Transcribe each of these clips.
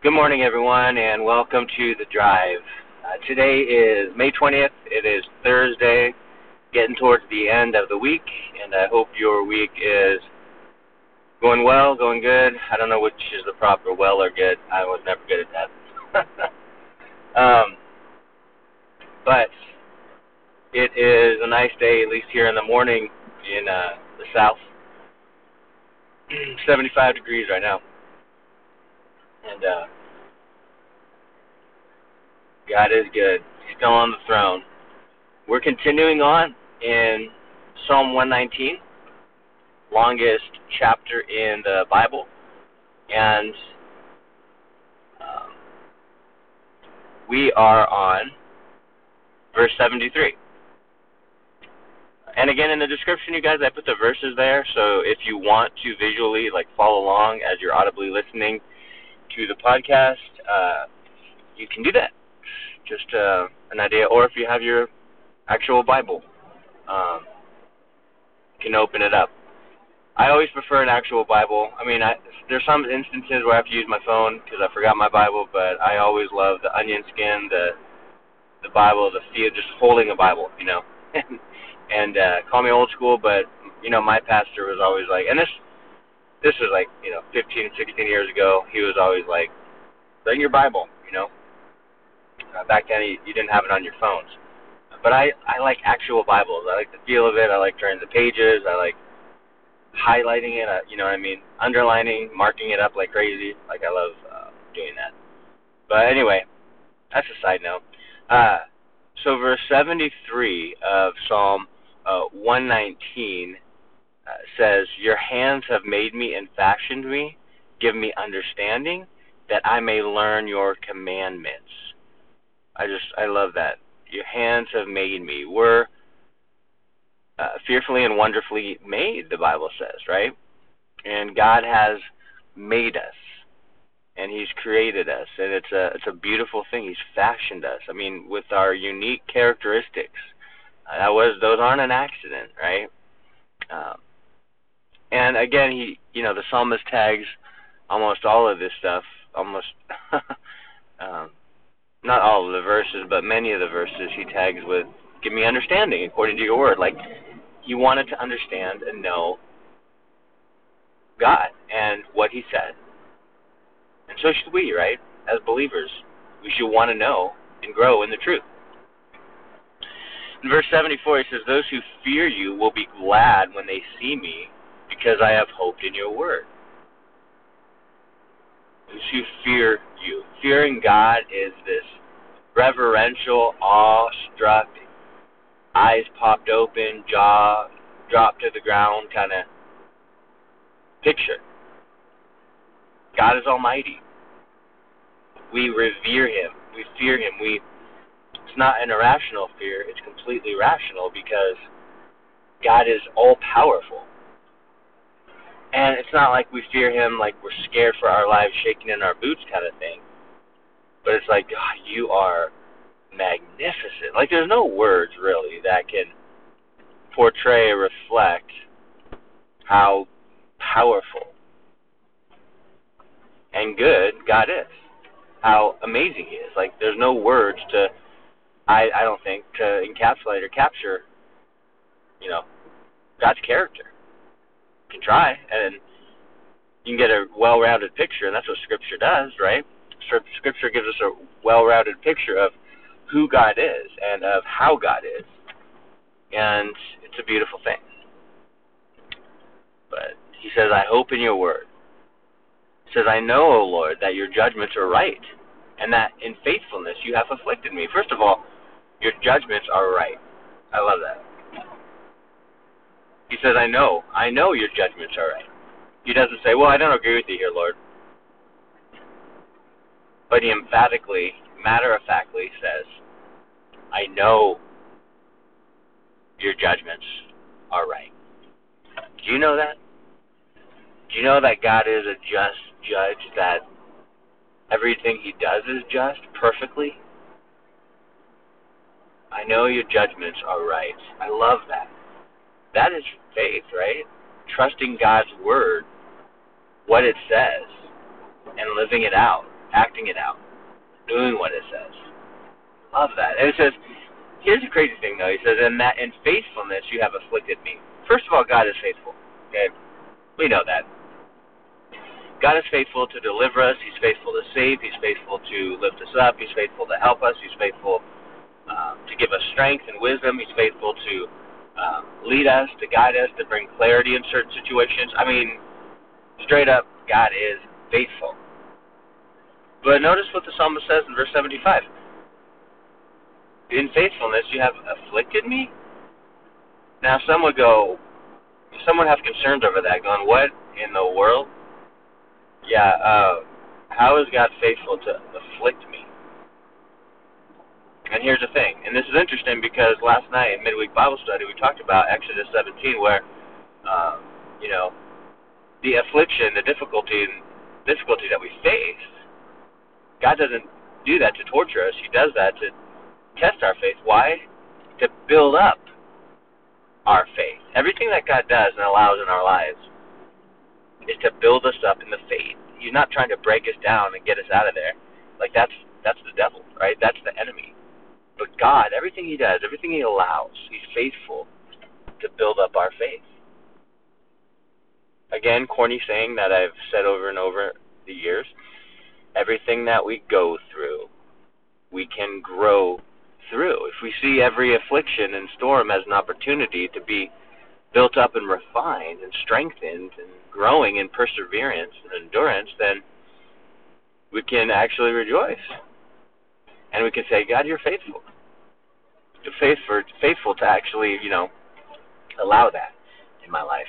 Good morning, everyone, and welcome to the drive. Uh, today is May 20th. It is Thursday, getting towards the end of the week, and I hope your week is going well, going good. I don't know which is the proper well or good. I was never good at that. um, but it is a nice day, at least here in the morning in uh, the south. 75 degrees right now. And uh, God is good. He's still on the throne. We're continuing on in Psalm 119, longest chapter in the Bible, and um, we are on verse 73. And again, in the description, you guys, I put the verses there. So if you want to visually like follow along as you're audibly listening to the podcast, uh, you can do that. Just uh, an idea, or if you have your actual Bible, um, you can open it up. I always prefer an actual Bible. I mean, I, there's some instances where I have to use my phone because I forgot my Bible, but I always love the onion skin, the the Bible, the feel, just holding a Bible, you know. and uh, call me old school, but you know, my pastor was always like, and this this was like you know 15, 16 years ago. He was always like, bring your Bible, you know. Uh, back then, you, you didn't have it on your phones, but I I like actual Bibles. I like the feel of it. I like turning the pages. I like highlighting it. Uh, you know what I mean? Underlining, marking it up like crazy. Like I love uh, doing that. But anyway, that's a side note. Uh, so verse 73 of Psalm uh, 119 uh, says, Your hands have made me and fashioned me. Give me understanding that I may learn your commandments. I just, I love that. Your hands have made me. We're uh, fearfully and wonderfully made, the Bible says, right? And God has made us and he's created us and it's a it's a beautiful thing he's fashioned us i mean with our unique characteristics uh, that was those aren't an accident right um, and again he you know the psalmist tags almost all of this stuff almost um, not all of the verses but many of the verses he tags with give me understanding according to your word like he wanted to understand and know god and what he said and so should we, right? As believers, we should want to know and grow in the truth. In verse 74, he says, Those who fear you will be glad when they see me, because I have hoped in your word. Who fear you. Fearing God is this reverential, awe-struck, eyes popped open, jaw dropped to the ground kind of picture. God is almighty. We revere him. We fear him. We it's not an irrational fear, it's completely rational because God is all powerful. And it's not like we fear him like we're scared for our lives shaking in our boots kind of thing. But it's like, God, you are magnificent. Like there's no words really that can portray or reflect how powerful and good God is. How amazing He is. Like there's no words to, I I don't think to encapsulate or capture, you know, God's character. Can try, and you can get a well-rounded picture, and that's what Scripture does, right? Scripture gives us a well-rounded picture of who God is and of how God is, and it's a beautiful thing. But He says, "I hope in Your Word." says, I know, O Lord, that your judgments are right, and that in faithfulness you have afflicted me. First of all, your judgments are right. I love that. He says, I know, I know your judgments are right. He doesn't say, Well, I don't agree with you here, Lord. But he emphatically, matter of factly says, I know your judgments are right. Do you know that? Do you know that God is a just judge that everything he does is just perfectly? I know your judgments are right. I love that. That is faith, right? Trusting God's word, what it says, and living it out. acting it out, doing what it says. Love that. And it says, here's the crazy thing though. He says, in that in faithfulness you have afflicted me. First of all, God is faithful. Okay, we know that. God is faithful to deliver us. He's faithful to save. He's faithful to lift us up. He's faithful to help us. He's faithful um, to give us strength and wisdom. He's faithful to um, lead us, to guide us, to bring clarity in certain situations. I mean, straight up, God is faithful. But notice what the psalmist says in verse 75. In faithfulness you have afflicted me. Now some would go, some would have concerns over that, going, what in the world? Yeah, uh, how is God faithful to afflict me? And here's the thing, and this is interesting because last night in midweek Bible study we talked about Exodus 17, where, um, you know, the affliction, the difficulty, difficulty that we face God doesn't do that to torture us. He does that to test our faith. Why? To build up our faith. Everything that God does and allows in our lives is to build us up in the faith. He's not trying to break us down and get us out of there. Like that's that's the devil, right? That's the enemy. But God, everything he does, everything he allows, he's faithful to build up our faith. Again, corny saying that I've said over and over the years everything that we go through, we can grow through. If we see every affliction and storm as an opportunity to be built up and refined and strengthened and growing in perseverance and endurance, then we can actually rejoice. And we can say, God, you're faithful. Faithful, faithful to actually, you know, allow that in my life.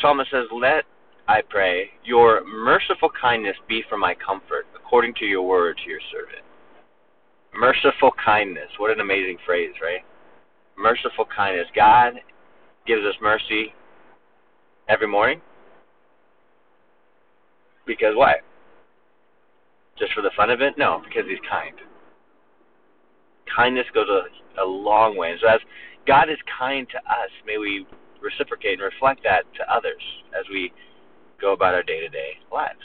Psalmist says, Let I pray, your merciful kindness be for my comfort, according to your word to your servant. Merciful kindness. What an amazing phrase, right? Merciful kindness. God gives us mercy every morning. Because why? Just for the fun of it? No, because He's kind. Kindness goes a, a long way. And so as God is kind to us, may we reciprocate and reflect that to others as we go about our day to day lives.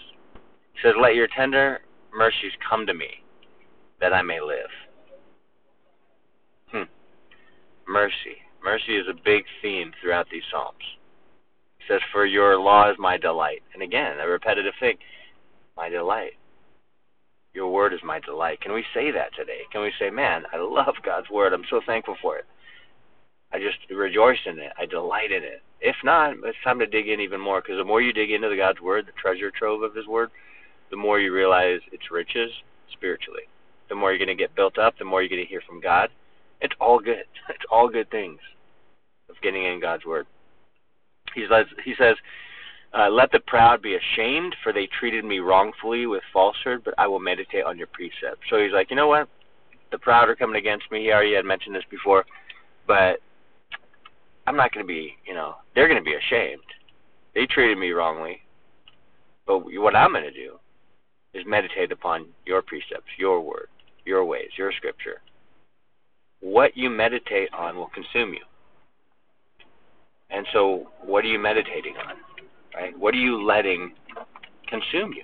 He says, Let your tender mercies come to me, that I may live. Hmm. Mercy. Mercy is a big theme throughout these Psalms. He says, For your law is my delight. And again, a repetitive thing. My delight. Your word is my delight. Can we say that today? Can we say, Man, I love God's word. I'm so thankful for it. I just rejoice in it. I delight in it. If not, it's time to dig in even more because the more you dig into the God's Word, the treasure trove of His Word, the more you realize its riches spiritually. The more you're going to get built up, the more you're going to hear from God. It's all good. It's all good things of getting in God's Word. He says, he says uh, Let the proud be ashamed, for they treated me wrongfully with falsehood, but I will meditate on your precepts. So he's like, you know what? The proud are coming against me. He already had mentioned this before. But I'm not going to be, you know, they're going to be ashamed. They treated me wrongly. But what I'm going to do is meditate upon your precepts, your word, your ways, your scripture. What you meditate on will consume you. And so, what are you meditating on? Right? What are you letting consume you?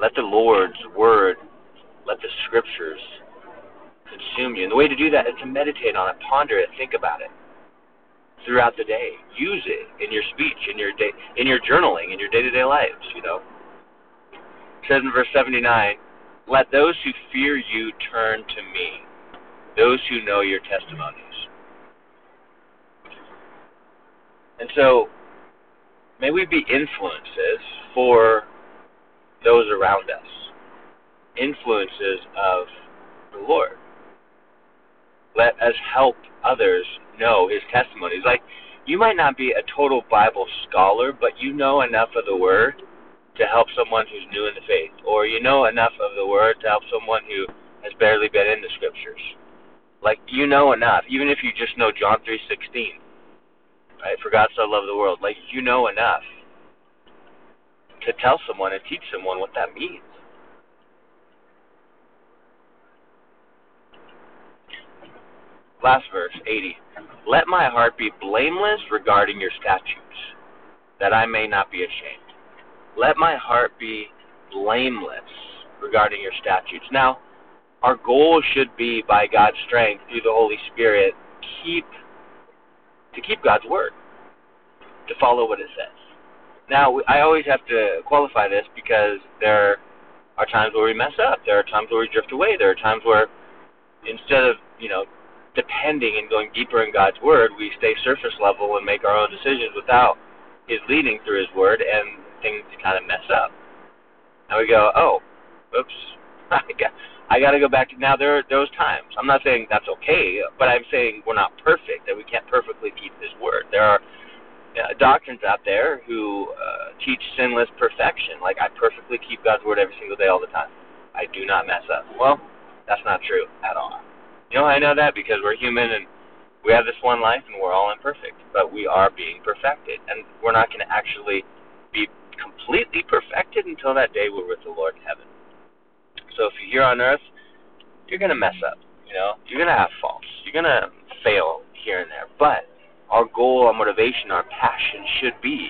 Let the Lord's word, let the scriptures consume you. And the way to do that is to meditate on it, ponder it, think about it throughout the day. Use it in your speech, in your day, in your journaling, in your day-to-day lives. You know. It says in verse 79, "Let those who fear you turn to me, those who know your testimonies." And so, may we be influences for those around us, influences of the Lord. Let us help others know his testimonies. Like, you might not be a total Bible scholar, but you know enough of the Word to help someone who's new in the faith, or you know enough of the Word to help someone who has barely been in the Scriptures. Like, you know enough, even if you just know John 3.16, right? For God so loved the world. Like, you know enough to tell someone and teach someone what that means. Last verse, 80. Let my heart be blameless regarding your statutes, that I may not be ashamed. Let my heart be blameless regarding your statutes. Now, our goal should be by God's strength through the Holy Spirit keep to keep God's word, to follow what it says. Now, I always have to qualify this because there are times where we mess up. There are times where we drift away. There are times where instead of, you know, depending and going deeper in God's word, we stay surface level and make our own decisions without his leading through his word and things kind of mess up. And we go, oh, oops, I got, I got to go back. To now there are those times. I'm not saying that's okay, but I'm saying we're not perfect. That we can't perfectly keep His word. There are uh, doctrines out there who uh, teach sinless perfection. Like I perfectly keep God's word every single day, all the time. I do not mess up. Well, that's not true at all. You know, I know that because we're human and we have this one life and we're all imperfect, but we are being perfected, and we're not going to actually be completely perfected until that day we're with the Lord in heaven. So if you're here on earth, you're to mess up. You know, you're to have faults. You're to fail here and there. But our goal, our motivation, our passion should be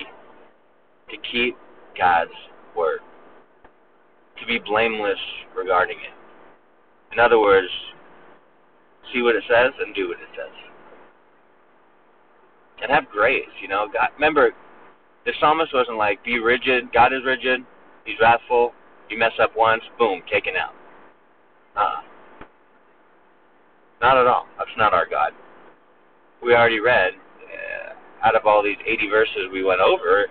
to keep God's word, to be blameless regarding it. In other words, see what it says and do what it says. And have grace, you know. God, remember, the psalmist wasn't like, be rigid. God is rigid. He's wrathful. You mess up once, boom, taken out. Uh, not at all. That's not our God. We already read, uh, out of all these 80 verses we went over,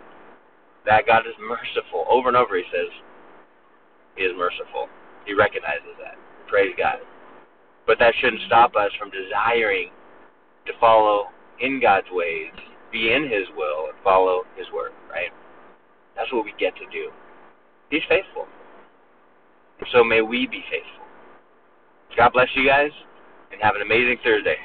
that God is merciful. Over and over he says, He is merciful. He recognizes that. Praise God. But that shouldn't stop us from desiring to follow in God's ways, be in His will, and follow His word, right? That's what we get to do. He's faithful. So may we be faithful. God bless you guys, and have an amazing Thursday.